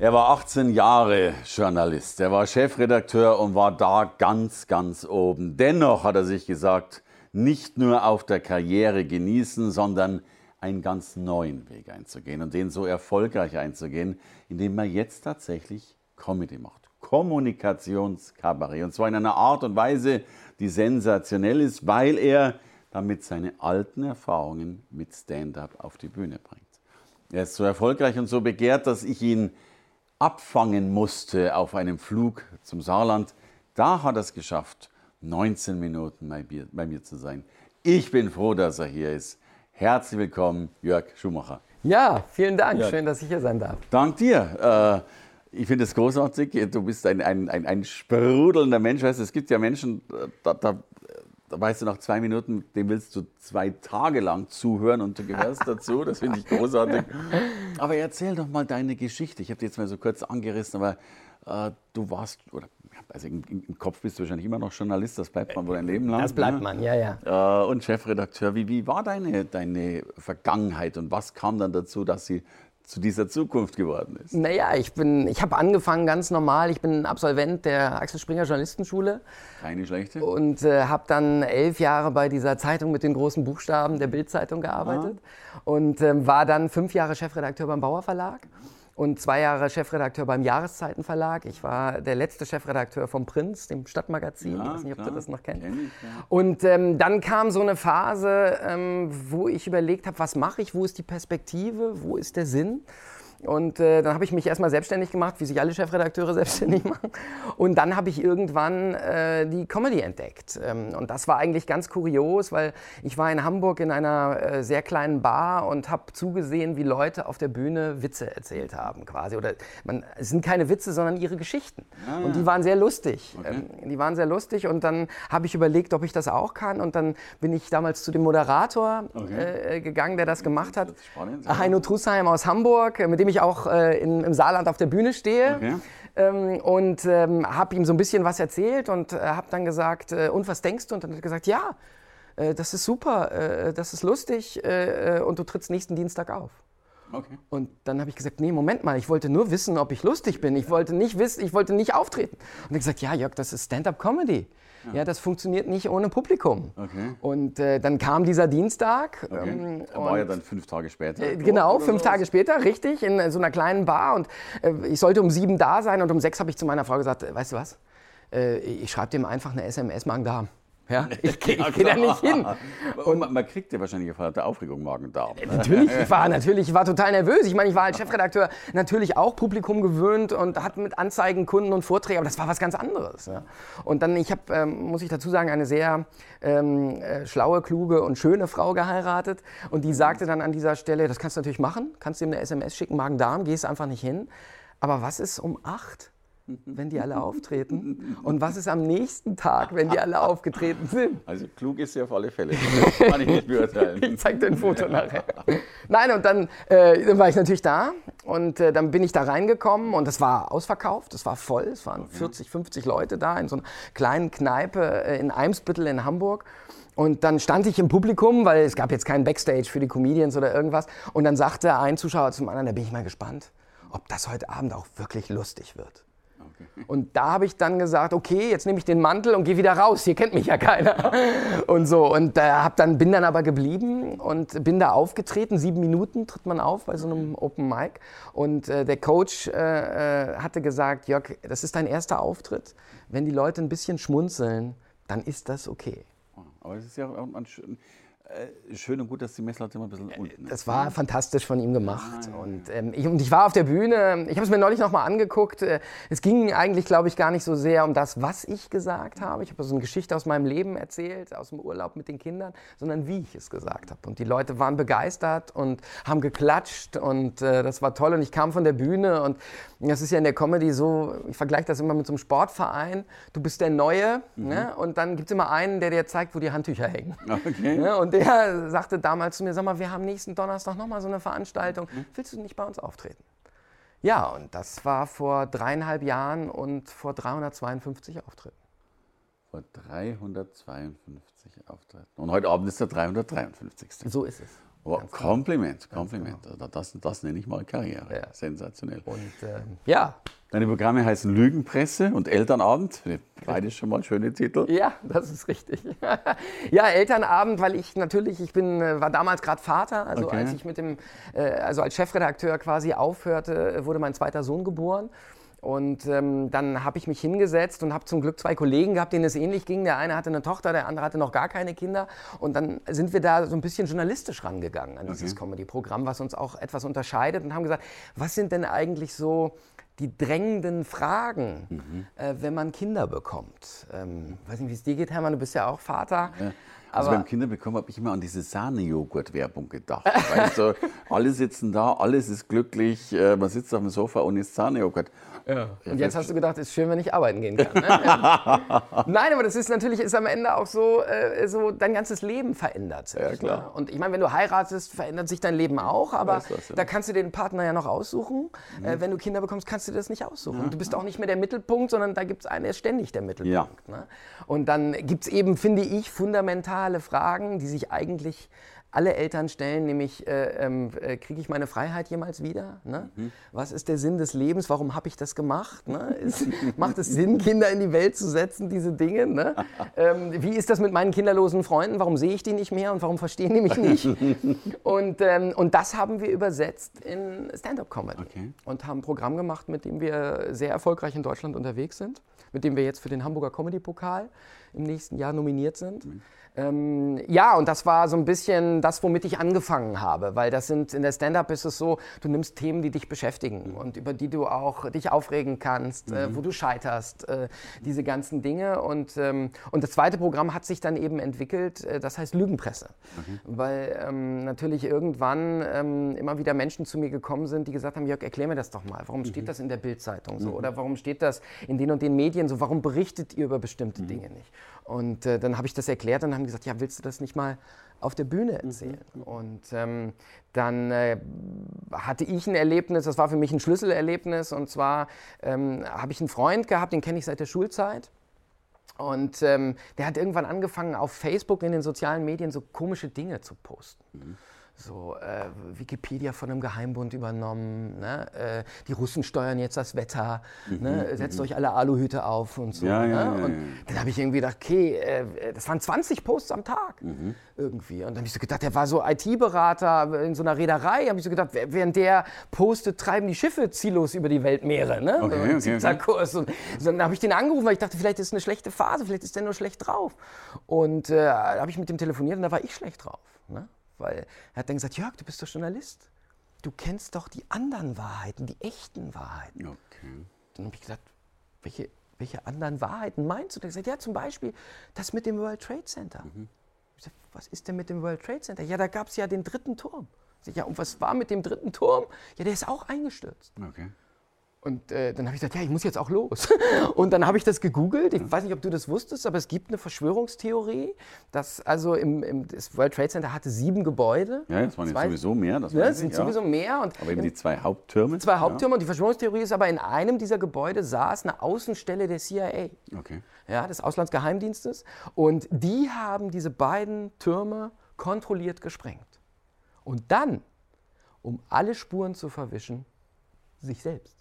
Er war 18 Jahre Journalist, er war Chefredakteur und war da ganz, ganz oben. Dennoch hat er sich gesagt, nicht nur auf der Karriere genießen, sondern einen ganz neuen Weg einzugehen und den so erfolgreich einzugehen, indem er jetzt tatsächlich Comedy macht. Kommunikationskabarett. Und zwar in einer Art und Weise, die sensationell ist, weil er damit seine alten Erfahrungen mit Stand-up auf die Bühne bringt. Er ist so erfolgreich und so begehrt, dass ich ihn abfangen musste auf einem Flug zum Saarland, da hat er es geschafft, 19 Minuten bei mir, zu sein. Ich bin froh, dass er hier ist. Herzlich willkommen, Jörg Schumacher. Ja, vielen Dank. Jörg. Schön, dass ich hier sein darf. Dank dir. Äh, ich finde es großartig. Du bist ein, ein, ein, ein sprudelnder Mensch. Weißt, es gibt ja Menschen, da, da da weißt du nach zwei Minuten, dem willst du zwei Tage lang zuhören und du gehörst dazu. Das finde ich großartig. Aber erzähl doch mal deine Geschichte. Ich habe die jetzt mal so kurz angerissen, aber äh, du warst, oder also im, im, Kopf bist du wahrscheinlich immer noch Journalist, das bleibt man wohl ein Leben lang. Das bleibt ne? man, ja, ja. Äh, und Chefredakteur. Wie, wie war deine, deine Vergangenheit und was kam dann dazu, dass sie zu dieser Zukunft geworden ist? Naja, ich, ich habe angefangen ganz normal. Ich bin Absolvent der Axel Springer Journalistenschule. Keine schlechte. Und äh, habe dann elf Jahre bei dieser Zeitung mit den großen Buchstaben der Bildzeitung gearbeitet. Ah. Und äh, war dann fünf Jahre Chefredakteur beim Bauer Verlag und zwei Jahre Chefredakteur beim Jahreszeitenverlag. Ich war der letzte Chefredakteur vom Prinz, dem Stadtmagazin. Ja, ich weiß nicht, ob klar. du das noch kennst. Kenn ich, ja. Und ähm, dann kam so eine Phase, ähm, wo ich überlegt habe, was mache ich, wo ist die Perspektive, wo ist der Sinn? Und äh, dann habe ich mich erstmal selbstständig gemacht, wie sich alle Chefredakteure selbstständig machen. Und dann habe ich irgendwann äh, die Comedy entdeckt. Ähm, und das war eigentlich ganz kurios, weil ich war in Hamburg in einer äh, sehr kleinen Bar und habe zugesehen, wie Leute auf der Bühne Witze erzählt haben quasi. Oder man, es sind keine Witze, sondern ihre Geschichten. Ah, und die waren sehr lustig. Okay. Ähm, die waren sehr lustig. Und dann habe ich überlegt, ob ich das auch kann. Und dann bin ich damals zu dem Moderator okay. Äh, gegangen, der das gemacht hat. Das Heino Trusheim aus Hamburg, mit dem dem ich auch äh, in, im Saarland auf der Bühne stehe. Okay. Ähm, und ähm, habe ihm so ein bisschen was erzählt und äh, habe dann gesagt, äh, und was denkst du? Und dann hat er gesagt, ja, äh, das ist super, äh, das ist lustig äh, und du trittst nächsten Dienstag auf. Okay. Und dann habe ich gesagt, nee, Moment mal, ich wollte nur wissen, ob ich lustig bin. Ich wollte nicht wissen, ich wollte nicht auftreten. Und er gesagt, ja, Jörg, das ist Stand-up-Comedy. Ja. das funktioniert nicht ohne Publikum. Okay. Und äh, dann kam dieser Dienstag. Okay. Ähm, er war ja dann fünf Tage später. Äh, genau, fünf Tage später, richtig, in so einer kleinen Bar. Und äh, ich sollte um sieben da sein und um sechs habe ich zu meiner Frau gesagt, äh, weißt du was, äh, ich schreibe dem einfach eine SMS, Magen-Darm. Ja, ich, ich gehe da nicht hin. Und man, man kriegt ja wahrscheinlich vor der Aufregung Magen-Darm. Ne? Natürlich, ich war natürlich, ich war total nervös. Ich meine, ich war als Chefredakteur natürlich auch Publikum gewöhnt und hatte mit Anzeigen, Kunden und Vorträgen, aber das war was ganz anderes. Ja. Und dann, ich habe, ähm, muss ich dazu sagen, eine sehr ähm, äh, schlaue, kluge und schöne Frau geheiratet. Und die sagte dann an dieser Stelle, das kannst du natürlich machen, kannst du ihm eine SMS schicken, Magen-Darm, gehst einfach nicht hin. Aber was ist um acht? wenn die alle auftreten? Und was ist am nächsten Tag, wenn die alle aufgetreten sind? Also klug ist sie auf alle Fälle. Das kann ich nicht beurteilen. ich zeig dir ein Foto nachher. Nein, und dann, äh, dann war ich natürlich da und äh, dann bin ich da reingekommen und es war ausverkauft, es war voll, es waren okay. 40, 50 Leute da in so einer kleinen Kneipe äh, in Eimsbüttel in Hamburg. Und dann stand ich im Publikum, weil es gab jetzt keinen Backstage für die Comedians oder irgendwas. Und dann sagte ein Zuschauer zum anderen, da bin ich mal gespannt, ob das heute Abend auch wirklich lustig wird. Und da habe ich dann gesagt, okay, jetzt nehme ich den Mantel und gehe wieder raus. Hier kennt mich ja keiner. Und so. Und äh, hab dann, bin dann aber geblieben und bin da aufgetreten. Sieben Minuten tritt man auf bei so einem Open Mic. Und äh, der Coach äh, äh hatte gesagt, Jörg, das ist dein erster Auftritt. Wenn die Leute ein bisschen schmunzeln, dann ist das okay. Aber es ist ja auch ein, schön und gut, dass die Messlatte immer ein bisschen unten ist. Das war fantastisch von ihm gemacht. Und, ähm, ich, und ich war auf der Bühne, ich habe es mir neulich nochmal angeguckt. Äh, es ging eigentlich, glaube ich, gar nicht so sehr um das, was ich gesagt habe. Ich habe so eine Geschichte aus meinem Leben erzählt, aus dem Urlaub mit den Kindern, sondern wie ich es gesagt habe. Und die Leute waren begeistert und haben geklatscht und äh, das war toll. Und ich kam von der Bühne und das ist ja in der Comedy so, ich vergleiche das immer mit so einem Sportverein. Du bist der Neue mhm. ne? und dann gibt es immer einen, der dir zeigt, wo die Handtücher hängen. Okay. Ne? Und der sagte damals zu mir, sag mal, wir haben nächsten Donnerstag nochmal so eine Veranstaltung. Mhm. Willst du nicht bei uns auftreten? Ja, und das war vor dreieinhalb Jahren und vor 352 Auftritten. Vor 352 Auftritten. Und heute Abend ist der 353. So ist es. Oh, Kompliment, Kompliment. Genau. Das, das nenne ich mal Karriere. Ja. Sensationell. Und äh, ja. Deine Programme heißen Lügenpresse und Elternabend. Beide schon mal schöne Titel. Ja, das ist richtig. ja, Elternabend, weil ich natürlich, ich bin, äh, war damals gerade Vater. Also okay. als ich mit dem, äh, also als Chefredakteur quasi aufhörte, wurde mein zweiter Sohn geboren. Und ähm, dann habe ich mich hingesetzt und habe zum Glück zwei Kollegen gehabt, denen es ähnlich ging. Der eine hatte eine Tochter, der andere hatte noch gar keine Kinder. Und dann sind wir da so ein bisschen journalistisch rangegangen an dieses okay. Comedy-Programm, was uns auch etwas unterscheidet und haben gesagt, was sind denn eigentlich so die drängenden Fragen, mhm. äh, wenn man Kinder bekommt? Ähm, weiß nicht, wie es dir geht, Hermann, du bist ja auch Vater. Ja. Also beim Kinderbekommen habe ich immer an diese Sahnejoghurt-Werbung gedacht. weißt du, alle sitzen da, alles ist glücklich, äh, man sitzt auf dem Sofa und isst Sahnejoghurt. Ja. Und jetzt hast du gedacht, ist schön, wenn ich arbeiten gehen kann. Ne? Nein, aber das ist natürlich ist am Ende auch so, äh, so dein ganzes Leben verändert sich. Ja, klar. Ne? Und ich meine, wenn du heiratest, verändert sich dein Leben auch, aber das, ja. da kannst du den Partner ja noch aussuchen. Mhm. Äh, wenn du Kinder bekommst, kannst du das nicht aussuchen. Ja. Du bist auch nicht mehr der Mittelpunkt, sondern da gibt es einen, der ist ständig der Mittelpunkt. Ne? Und dann gibt es eben, finde ich, fundamentale Fragen, die sich eigentlich alle Eltern stellen, nämlich äh, ähm, äh, kriege ich meine Freiheit jemals wieder? Ne? Mhm. Was ist der Sinn des Lebens? Warum habe ich das gemacht? Ne? Ist, macht es Sinn, Kinder in die Welt zu setzen, diese Dinge? Ne? Ähm, wie ist das mit meinen kinderlosen Freunden? Warum sehe ich die nicht mehr und warum verstehen die mich nicht? und, ähm, und das haben wir übersetzt in Stand-up-Comedy okay. und haben ein Programm gemacht, mit dem wir sehr erfolgreich in Deutschland unterwegs sind, mit dem wir jetzt für den Hamburger Comedy-Pokal im nächsten Jahr nominiert sind. Mhm. Ähm, ja, und das war so ein bisschen das, womit ich angefangen habe, weil das sind in der Stand-up ist es so, du nimmst Themen, die dich beschäftigen und über die du auch dich aufregen kannst, mhm. äh, wo du scheiterst, äh, diese ganzen Dinge. Und, ähm, und das zweite Programm hat sich dann eben entwickelt, äh, das heißt Lügenpresse, mhm. weil ähm, natürlich irgendwann ähm, immer wieder Menschen zu mir gekommen sind, die gesagt haben, Jörg, erklär mir das doch mal, warum mhm. steht das in der Bildzeitung so mhm. oder warum steht das in den und den Medien so, warum berichtet ihr über bestimmte mhm. Dinge nicht? Und äh, dann habe ich das erklärt und haben gesagt, ja, willst du das nicht mal auf der Bühne mhm. erzählen? Mhm. Und ähm, dann äh, hatte ich ein Erlebnis, das war für mich ein Schlüsselerlebnis. Und zwar ähm, habe ich einen Freund gehabt, den kenne ich seit der Schulzeit. Und ähm, der hat irgendwann angefangen, auf Facebook in den sozialen Medien so komische Dinge zu posten. Mhm so äh, Wikipedia von einem Geheimbund übernommen, ne? äh, die Russen steuern jetzt das Wetter, mhm, ne? setzt mhm. euch alle Aluhüte auf und so. Ja, ne? ja, ja, und dann habe ich irgendwie gedacht, okay, äh, das waren 20 Posts am Tag mhm. irgendwie. Und dann habe ich so gedacht, der war so IT-Berater in so einer Reederei, habe ich so gedacht, während der postet, treiben die Schiffe ziellos über die Weltmeere. Ne? Okay, okay, okay. Und dann habe ich den angerufen, weil ich dachte, vielleicht ist es eine schlechte Phase, vielleicht ist der nur schlecht drauf. Und äh, da habe ich mit dem telefoniert und da war ich schlecht drauf. Ne? Weil er hat dann gesagt, Jörg, du bist doch Journalist. Du kennst doch die anderen Wahrheiten, die echten Wahrheiten. Okay. Dann habe ich gesagt, welche, welche anderen Wahrheiten meinst du? Er hat gesagt, ja, zum Beispiel das mit dem World Trade Center. Mhm. Ich sag, was ist denn mit dem World Trade Center? Ja, da gab es ja den dritten Turm. Ich sag, ja, und was war mit dem dritten Turm? Ja, der ist auch eingestürzt. Okay. Und äh, dann habe ich gesagt, ja, ich muss jetzt auch los. Und dann habe ich das gegoogelt. Ich weiß nicht, ob du das wusstest, aber es gibt eine Verschwörungstheorie, dass also im, im das World Trade Center hatte sieben Gebäude. Ja, das waren jetzt sowieso mehr. Das ja, sind ich, sowieso mehr. Und aber eben die zwei Haupttürme. Zwei Haupttürme. Ja. Und die Verschwörungstheorie ist aber, in einem dieser Gebäude saß eine Außenstelle der CIA. Okay. Ja, des Auslandsgeheimdienstes. Und die haben diese beiden Türme kontrolliert gesprengt. Und dann, um alle Spuren zu verwischen, sich selbst.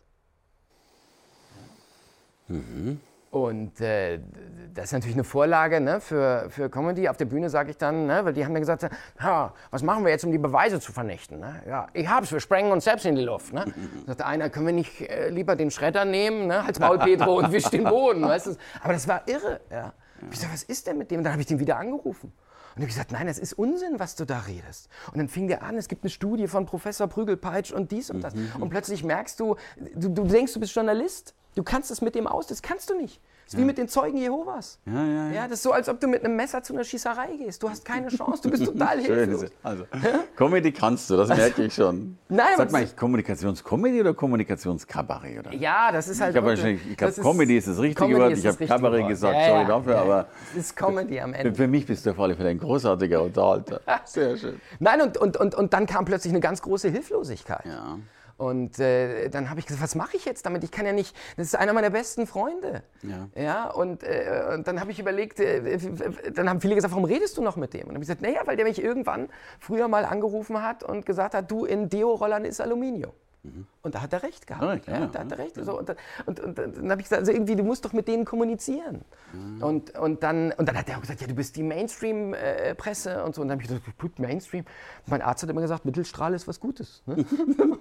Mhm. Und äh, das ist natürlich eine Vorlage ne, für, für Comedy. Auf der Bühne sage ich dann, ne, weil die haben mir gesagt, ja, was machen wir jetzt, um die Beweise zu vernichten? Ne? Ja, ich hab's, wir sprengen uns selbst in die Luft. Ne? Sagt einer, können wir nicht äh, lieber den Schredder nehmen, ne, als Paul Pedro und wisch den Boden. Weißt du? Aber das war irre. Ja. Ich sag, was ist denn mit dem? Dann habe ich den wieder angerufen. Und ich habe gesagt, nein, das ist Unsinn, was du da redest. Und dann fing der an, es gibt eine Studie von Professor Prügelpeitsch und dies und das. Mhm. Und plötzlich merkst du, du, du denkst, du bist Journalist. Du kannst es mit dem aus, das kannst du nicht. Das ist wie mit den Zeugen Jehovas. Ja, ja, ja. das ist so, als ob du mit einem Messer zu einer Schießerei gehst. Du hast keine Chance, du bist total hilflos. Also, Comedy kannst du, das merke ich schon. Nein, Sag mal, Kommunikationscomedy oder Kommunikationskabarett? Oder? Ja, das ist halt. Ich glaube, ist- Comedy ist das richtige Comedy Wort. Ich habe Kabarett Wort. gesagt, Ja, sorry ja, dafür, ja, aber Es ist Comedy am Ende. für mich bist du auf alle Fälle ein großartiger Unterhalter. Sehr schön. Nein, und, und, und, und dann kam plötzlich eine ganz große Hilflosigkeit. Ja. Und äh, dann habe ich gesagt, was mache ich jetzt damit? Ich kann ja nicht, das ist einer meiner besten Freunde. Ja. ja und, äh, und dann habe ich überlegt, äh, dann haben viele gesagt, warum redest du noch mit dem? Und dann habe ich gesagt, naja, weil der mich irgendwann früher mal angerufen hat und gesagt hat, du, in Deo-Rollern ist Aluminium. Und da hat er recht gehabt. Recht, ja, da hat er ja, recht. So, und, dann- und, und, dann habe ich gesagt, also irgendwie, du musst doch mit denen kommunizieren. Und, und, dann, und dann hat er auch gesagt, ja, du bist die Mainstream-Presse und so. Und dann habe ich gesagt, gut, Mainstream. Mein Arzt hat immer gesagt, Mittelstrahl ist was Gutes. Ne?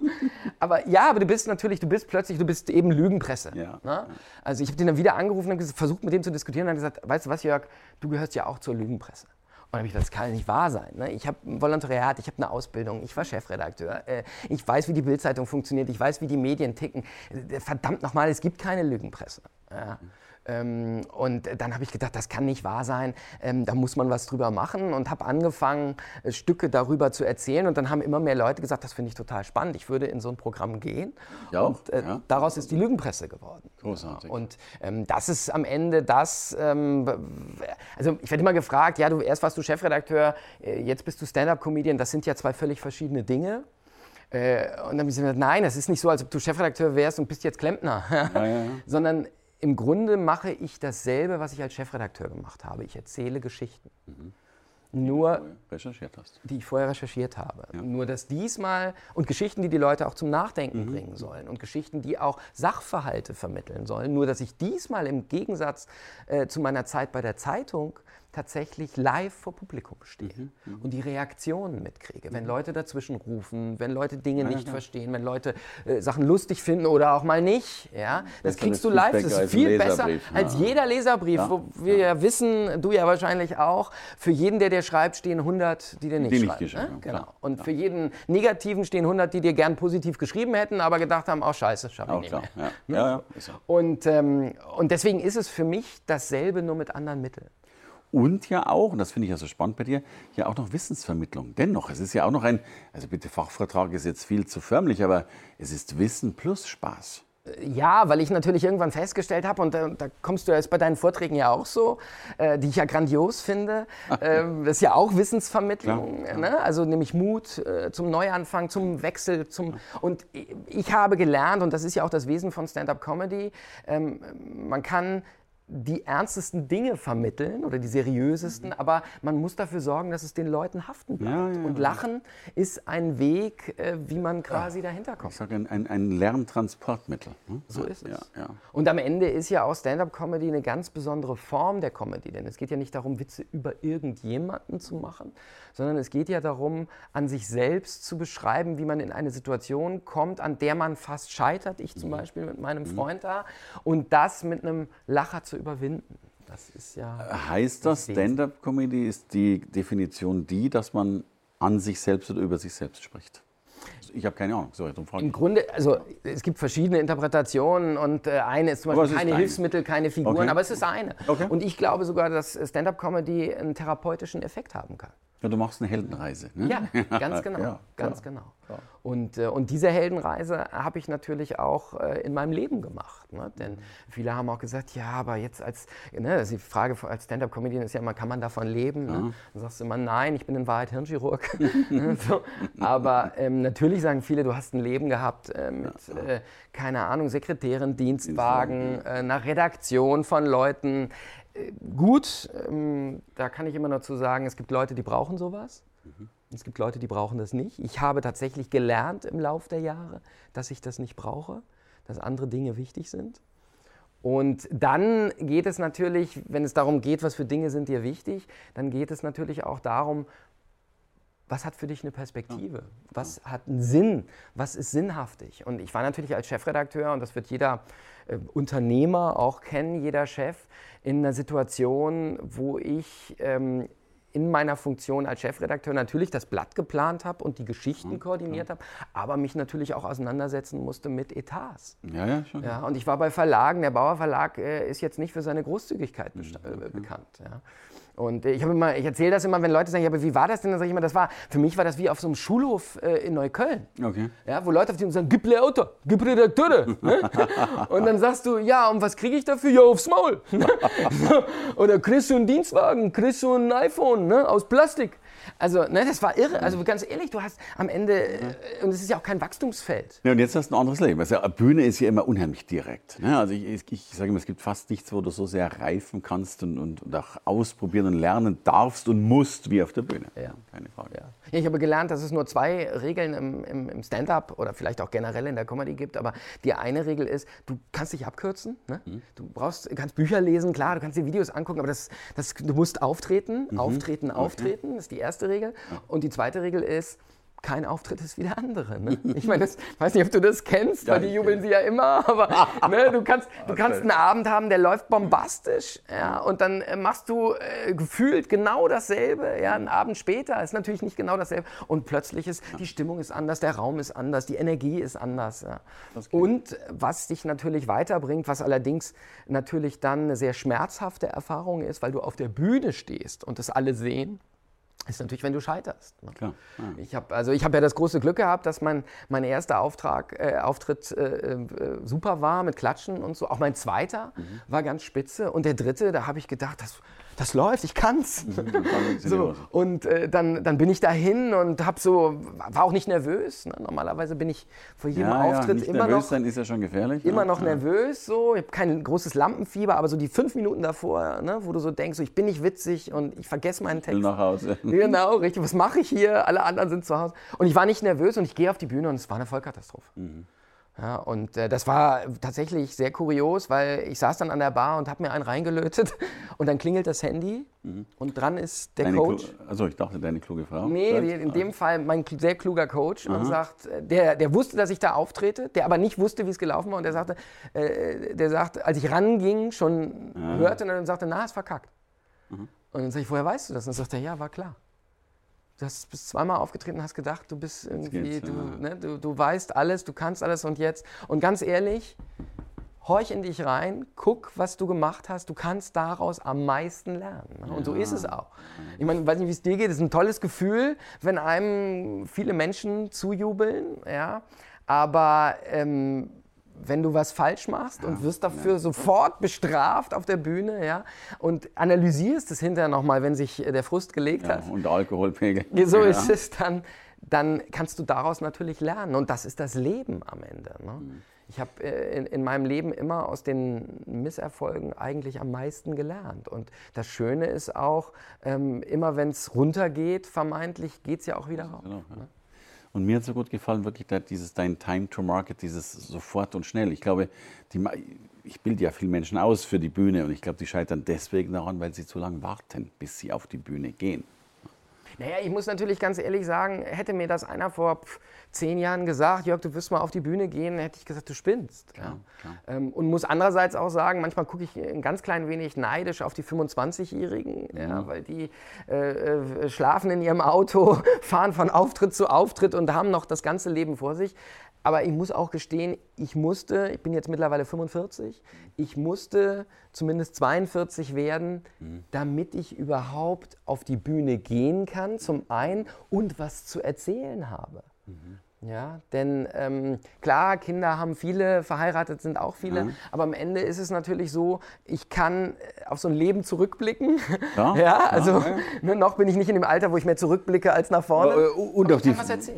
aber ja, aber du bist natürlich, du bist plötzlich, du bist eben Lügenpresse. Ja. Ne? Also ich habe den dann wieder angerufen und versucht mit dem zu diskutieren und dann gesagt, weißt du was, Jörg, du gehörst ja auch zur Lügenpresse. Und habe ich gesagt, das kann nicht wahr sein. Ne? Ich habe ein Volontariat, ich habe eine Ausbildung, ich war Chefredakteur, äh, ich weiß, wie die Bildzeitung funktioniert, ich weiß, wie die Medien ticken. Äh, Verdammt nochmal, es gibt keine Lügenpresse. Ja. Ähm, und dann habe ich gedacht, das kann nicht wahr sein, ähm, da muss man was drüber machen und habe angefangen, äh, Stücke darüber zu erzählen. Und dann haben immer mehr Leute gesagt, das finde ich total spannend, ich würde in so ein Programm gehen. Ja und äh, ja. daraus ist die Lügenpresse geworden. Großartig. Und ähm, das ist am Ende das, ähm, also ich werde immer gefragt, ja, du erst warst du Chefredakteur, äh, jetzt bist du Stand-up-Comedian, das sind ja zwei völlig verschiedene Dinge. Äh, und dann habe ich gesagt, nein, das ist nicht so, als ob du Chefredakteur wärst und bist jetzt Klempner. Sondern im Grunde mache ich dasselbe, was ich als Chefredakteur gemacht habe. Ich erzähle Geschichten. Nur Recherchiert hast. die ich vorher recherchiert habe. Nur dass diesmal und Geschichten, die die Leute auch zum Nachdenken Mhm. bringen sollen und Geschichten, die auch Sachverhalte vermitteln sollen. Nur dass ich diesmal im Gegensatz äh, zu meiner Zeit bei der Zeitung tatsächlich live vor Publikum stehe Mhm, und die Reaktionen mitkriege. Wenn Leute dazwischen rufen, wenn Leute Dinge nicht verstehen, wenn Leute äh, Sachen lustig finden oder auch mal nicht. Ja? Das Besseres kriegst du live. Das ist viel besser als ja. jeder Leserbrief, wo wir ja wissen, du ja wahrscheinlich auch, für jeden, der dir schreibt, stehen 100, die dir nicht Die nicht schreiben. geschrieben ne? Genau. Und für jeden Negativen stehen 100, die dir gern positiv geschrieben hätten, aber gedacht haben, oh scheiße, schaffe ich nicht klar. mehr. Ja, ja, ja. So. Und, ähm, und deswegen ist es für mich dasselbe, nur mit anderen Mitteln. Und ja auch, und das finde ich ja so spannend bei dir, ja auch noch Wissensvermittlung. Dennoch, es ist ja auch noch ein, also bitte Fachvertrag ist jetzt viel zu förmlich, aber es ist Wissen plus Spaß. Ja, weil ich natürlich irgendwann festgestellt habe, und äh, da kommst du jetzt bei deinen Vorträgen ja auch so, äh, die ich ja grandios finde. Ähm, das ist ja auch Wissensvermittlung, Klar, Ne? also nämlich Mut äh, zum Neuanfang, zum Wechsel. Zum, und ich, habe gelernt, und das ist ja auch das Wesen von Stand-up-Comedy, ähm, man kann die ernstesten Dinge vermitteln oder die seriösesten, aber man muss dafür sorgen, dass es den Leuten haften bleibt. Ja, ja, und ja. Lachen ist ein Weg, äh, wie man quasi dahinter kommt. Ich sage ein, ein, ein Lerntransportmittel. ne? So ist es. Ja, ja. Und am Ende ist ja auch Stand-up-Comedy eine ganz besondere Form der Comedy, denn es geht ja nicht darum, Witze über irgendjemanden zu machen, sondern es geht ja darum, an sich selbst zu beschreiben, wie man in eine Situation kommt, an der man fast scheitert, ich Mhm. zum Beispiel mit meinem Freund da, und das mit einem Lacher zu überwinden. Das ist ja. Heißt das. Stand-up-Comedy ist die Definition die, dass man an sich selbst oder über sich selbst spricht? Ich habe keine Ahnung. So, darum Im. Grunde, also es gibt verschiedene Interpretationen und äh, eine ist zum Beispiel ist keine eine. Hilfsmittel, keine Figuren, Okay. aber es ist eine. Okay. Und ich glaube sogar, dass Stand-up-Comedy einen therapeutischen Effekt haben kann. Ja, du machst eine Heldenreise. Ne? Ja, ganz genau. Ja, ganz genau. Klar. Und, äh, und diese Heldenreise habe ich natürlich auch äh, in meinem Leben gemacht. Ne? Denn viele haben auch gesagt, ja, aber jetzt als, ne, die Frage als Stand-up-Comedian ist ja immer, kann man davon leben? Ne? Dann sagst du immer, nein, ich bin in Wahrheit Hirnchirurg. Ne, so. Aber ähm, natürlich sagen viele, du hast ein Leben gehabt äh, mit, äh, keine Ahnung, Sekretärin, Dienstwagen, äh, einer Redaktion von Leuten. Gut, ähm, da kann ich immer nur zu sagen, es gibt Leute, die brauchen sowas. Es gibt Leute, die brauchen das nicht. Ich habe tatsächlich gelernt im Laufe der Jahre, dass ich das nicht brauche, dass andere Dinge wichtig sind. Und dann geht es natürlich, wenn es darum geht, was für Dinge sind dir wichtig, dann geht es natürlich auch darum, was hat für dich eine Perspektive? Was hat einen Sinn? Was ist sinnhaftig? Und ich war natürlich als Chefredakteur, und das wird jeder äh, Unternehmer auch kennen, jeder Chef, in einer Situation, wo ich ähm, in meiner Funktion als Chefredakteur natürlich das Blatt geplant habe und die Geschichten Mhm, koordiniert habe, aber mich natürlich auch auseinandersetzen musste mit Etats. Ja, ja, schon. Ja, und ich war bei Verlagen, der Bauer Verlag äh, ist jetzt nicht für seine Großzügigkeit Mhm, besta- äh, bekannt. Ja. Und ich, immer- ich erzähle das immer, wenn Leute sagen, ja, aber wie war das denn? Dann sage ich immer, das war, für mich war das wie auf so einem Schulhof äh, in Neukölln. Okay. Ja, wo Leute auf die sagen, gib mir Auto, gib Redakteure. Ne? Und dann sagst du, ja, und was kriege ich dafür? Ja, aufs Maul. Oder kriegst du einen Dienstwagen, kriegst du ein iPhone ne, aus Plastik. Also, ne, das war irre. Also ganz ehrlich, du hast am Ende, äh, und es ist ja auch kein Wachstumsfeld. Ja, und jetzt hast du ein anderes Leben. Also, eine Bühne ist ja immer unheimlich direkt. Ne? Also ich, ich, ich sage immer, es gibt fast nichts, wo du so sehr reifen kannst und, und, und auch ausprobieren und lernen darfst und musst wie auf der Bühne. Ja. Keine Frage. Ja. Ja, ich habe gelernt, dass es nur zwei Regeln im, im, im Stand-up oder vielleicht auch generell in der Comedy gibt. Aber die eine Regel ist, du kannst dich abkürzen. Ne? Du brauchst, kannst Bücher lesen, klar, du kannst dir Videos angucken, aber das, das, du musst auftreten, auftreten, auftreten. Das ist die erste Regel. Und die zweite Regel ist, kein Auftritt ist wie der andere. Ne? Ich meine, das, weiß nicht, ob du das kennst, weil die jubeln sie ja immer, aber ne, du kannst, du kannst einen Abend haben, der läuft bombastisch ja, und dann äh, machst du äh, gefühlt genau dasselbe, ja, einen Abend später ist natürlich nicht genau dasselbe und plötzlich ist, die Stimmung ist anders, der Raum ist anders, die Energie ist anders. Ja. Und was dich natürlich weiterbringt, was allerdings natürlich dann eine sehr schmerzhafte Erfahrung ist, weil du auf der Bühne stehst und das alle sehen, ist natürlich, wenn du scheiterst. ne? Klar. Ja. Ich habe also ich hab ja das große Glück gehabt, dass mein, mein erster Auftrag, äh, Auftritt äh, äh, super war mit Klatschen und so. Auch mein zweiter war ganz spitze. Und der dritte, da habe ich gedacht, das, das läuft, ich kann's. so, und äh, dann, dann bin ich dahin und habe so, war auch nicht nervös. Ne? Normalerweise bin ich vor jedem Ja, ja, Auftritt nicht immer nervös noch ist ja schon gefährlich. immer ja. noch nervös, so. Ich habe kein großes Lampenfieber, aber so die fünf Minuten davor, ne, wo du so denkst, so, ich bin nicht witzig und ich vergesse meinen Ich will Text. nach Hause. Genau, richtig. Was mache ich hier? Alle anderen sind zu Hause. Und ich war nicht nervös und ich gehe auf die Bühne und es war eine Vollkatastrophe. Ja, und äh, das war tatsächlich sehr kurios, weil ich saß dann an der Bar und habe mir einen reingelötet und dann klingelt das Handy und dran ist der Deine Coach. Klu- Also ich dachte, deine kluge Frau. Nee, Sagt, die- in dem Fall mein sehr kluger Coach und sagt, äh, der, der wusste, dass ich da auftrete, der aber nicht wusste, wie es gelaufen war und der sagte, äh, der sagte, als ich ranging, schon hörte und dann sagte, na, ist verkackt. Und dann sag ich, woher weißt du das? Und dann sagt er, ja, war klar. Du hast, bist zweimal aufgetreten und hast gedacht, du bist irgendwie, du, ja. ne, du, du weißt alles, du kannst alles und jetzt. Und ganz ehrlich, horch in dich rein, guck, was du gemacht hast, du kannst daraus am meisten lernen. ne? Und so ist es auch. Ich meine, ich weiß nicht, wie es dir geht, es ist ein tolles Gefühl, wenn einem viele Menschen zujubeln, ja, aber ähm, wenn du was falsch machst und wirst dafür sofort bestraft auf der Bühne, ja, und analysierst es hinterher nochmal, wenn sich äh, der Frust gelegt Ja, hat, und der Alkoholpegel. so Ja. ist es dann, dann kannst du daraus natürlich lernen. Und das ist das Leben am Ende. Ne? Mhm. Ich habe äh, in, in meinem Leben immer aus den Misserfolgen eigentlich am meisten gelernt. Und das Schöne ist auch, ähm, immer wenn es runtergeht, vermeintlich, geht es ja auch wieder rauf. Genau, ja. Und mir hat so gut gefallen, wirklich dieses dein Time to Market, dieses sofort und schnell. Ich glaube, die, ich bilde ja viele Menschen aus für die Bühne und ich glaube, die scheitern deswegen daran, weil sie zu lange warten, bis sie auf die Bühne gehen. Naja, ich muss natürlich ganz ehrlich sagen, hätte mir das einer vor zehn Jahren gesagt, Jörg, du wirst mal auf die Bühne gehen, hätte ich gesagt, du spinnst. Ja. Ähm, und muss andererseits auch sagen, manchmal gucke ich ein ganz klein wenig neidisch auf die 25-Jährigen, ja, weil die äh, äh, schlafen in ihrem Auto, fahren von Auftritt zu Auftritt und haben noch das ganze Leben vor sich. Aber ich muss auch gestehen, ich musste, ich bin jetzt mittlerweile 45, ich musste zumindest 42 werden, damit ich überhaupt auf die Bühne gehen kann, zum einen, und was zu erzählen habe. Ja, denn ähm, klar, Kinder haben viele, verheiratet sind auch viele, aber am Ende ist es natürlich so, ich kann äh, auf so ein Leben zurückblicken. Ja, Ja, ja, also ja. Ne, noch bin ich nicht in dem Alter, wo ich mehr zurückblicke als nach vorne. Äh, Und Aber auch, die,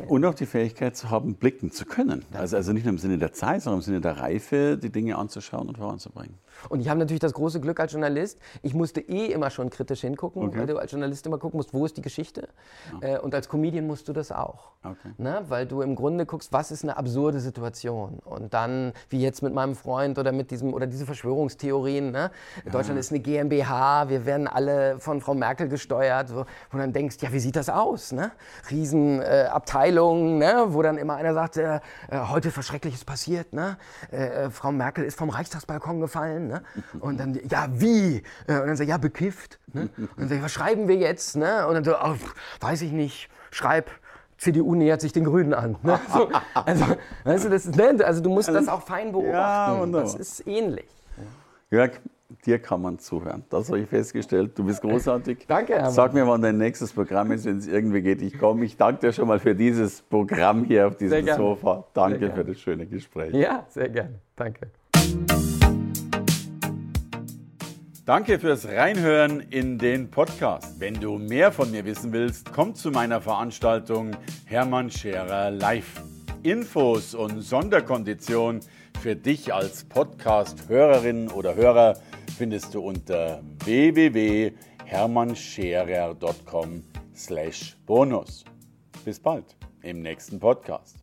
und auch die Fähigkeit zu haben, blicken zu können. Also, also nicht nur im Sinne der Zeit, sondern im Sinne der Reife, die Dinge anzuschauen und voranzubringen. Und ich habe natürlich das große Glück als Journalist, ich musste eh immer schon kritisch hingucken, weil du als Journalist immer gucken musst, wo ist die Geschichte. Äh, und als Comedian musst du das auch. Okay. Ne? Weil du im Grunde guckst, was ist eine absurde Situation. Und dann, wie jetzt mit meinem Freund oder mit diesem, oder diese Verschwörungstheorien, ne? Ja. Deutschland ist eine GmbH, wir werden alle von Frau Merkel gesteuert, so, wo du dann denkst, ja, wie sieht das aus? Ne? Riesenabteilungen, äh, ne? wo dann immer einer sagt, äh, äh, heute ist was Schreckliches passiert, ne? Äh, äh, Frau Merkel ist vom Reichstagsbalkon gefallen. Ne? Und dann, ja, wie? Äh, und dann sagt, ja, bekifft. Ne? Und dann sag ich, was schreiben wir jetzt? Ne? Und dann so, oh, weiß ich nicht, schreib. CDU nähert sich den Grünen an. Ne? So, also, weißt du, das, ne? also du musst das auch fein beobachten. Ja, das ist ähnlich. Jörg, dir kann man zuhören. Das habe ich festgestellt. Du bist großartig. Danke, Herr Sag mir, wann dein nächstes Programm ist, wenn es irgendwie geht. Ich komme. Ich danke dir schon mal für dieses Programm hier auf diesem Sofa. Danke für das schöne Gespräch. Ja, sehr gerne. Danke. Danke fürs Reinhören in den Podcast. Wenn du mehr von mir wissen willst, komm zu meiner Veranstaltung Hermann Scherer Live. Infos und Sonderkonditionen für dich als Podcast-Hörerin oder Hörer findest du unter www.hermannscherer.com/bonus. Bis bald im nächsten Podcast.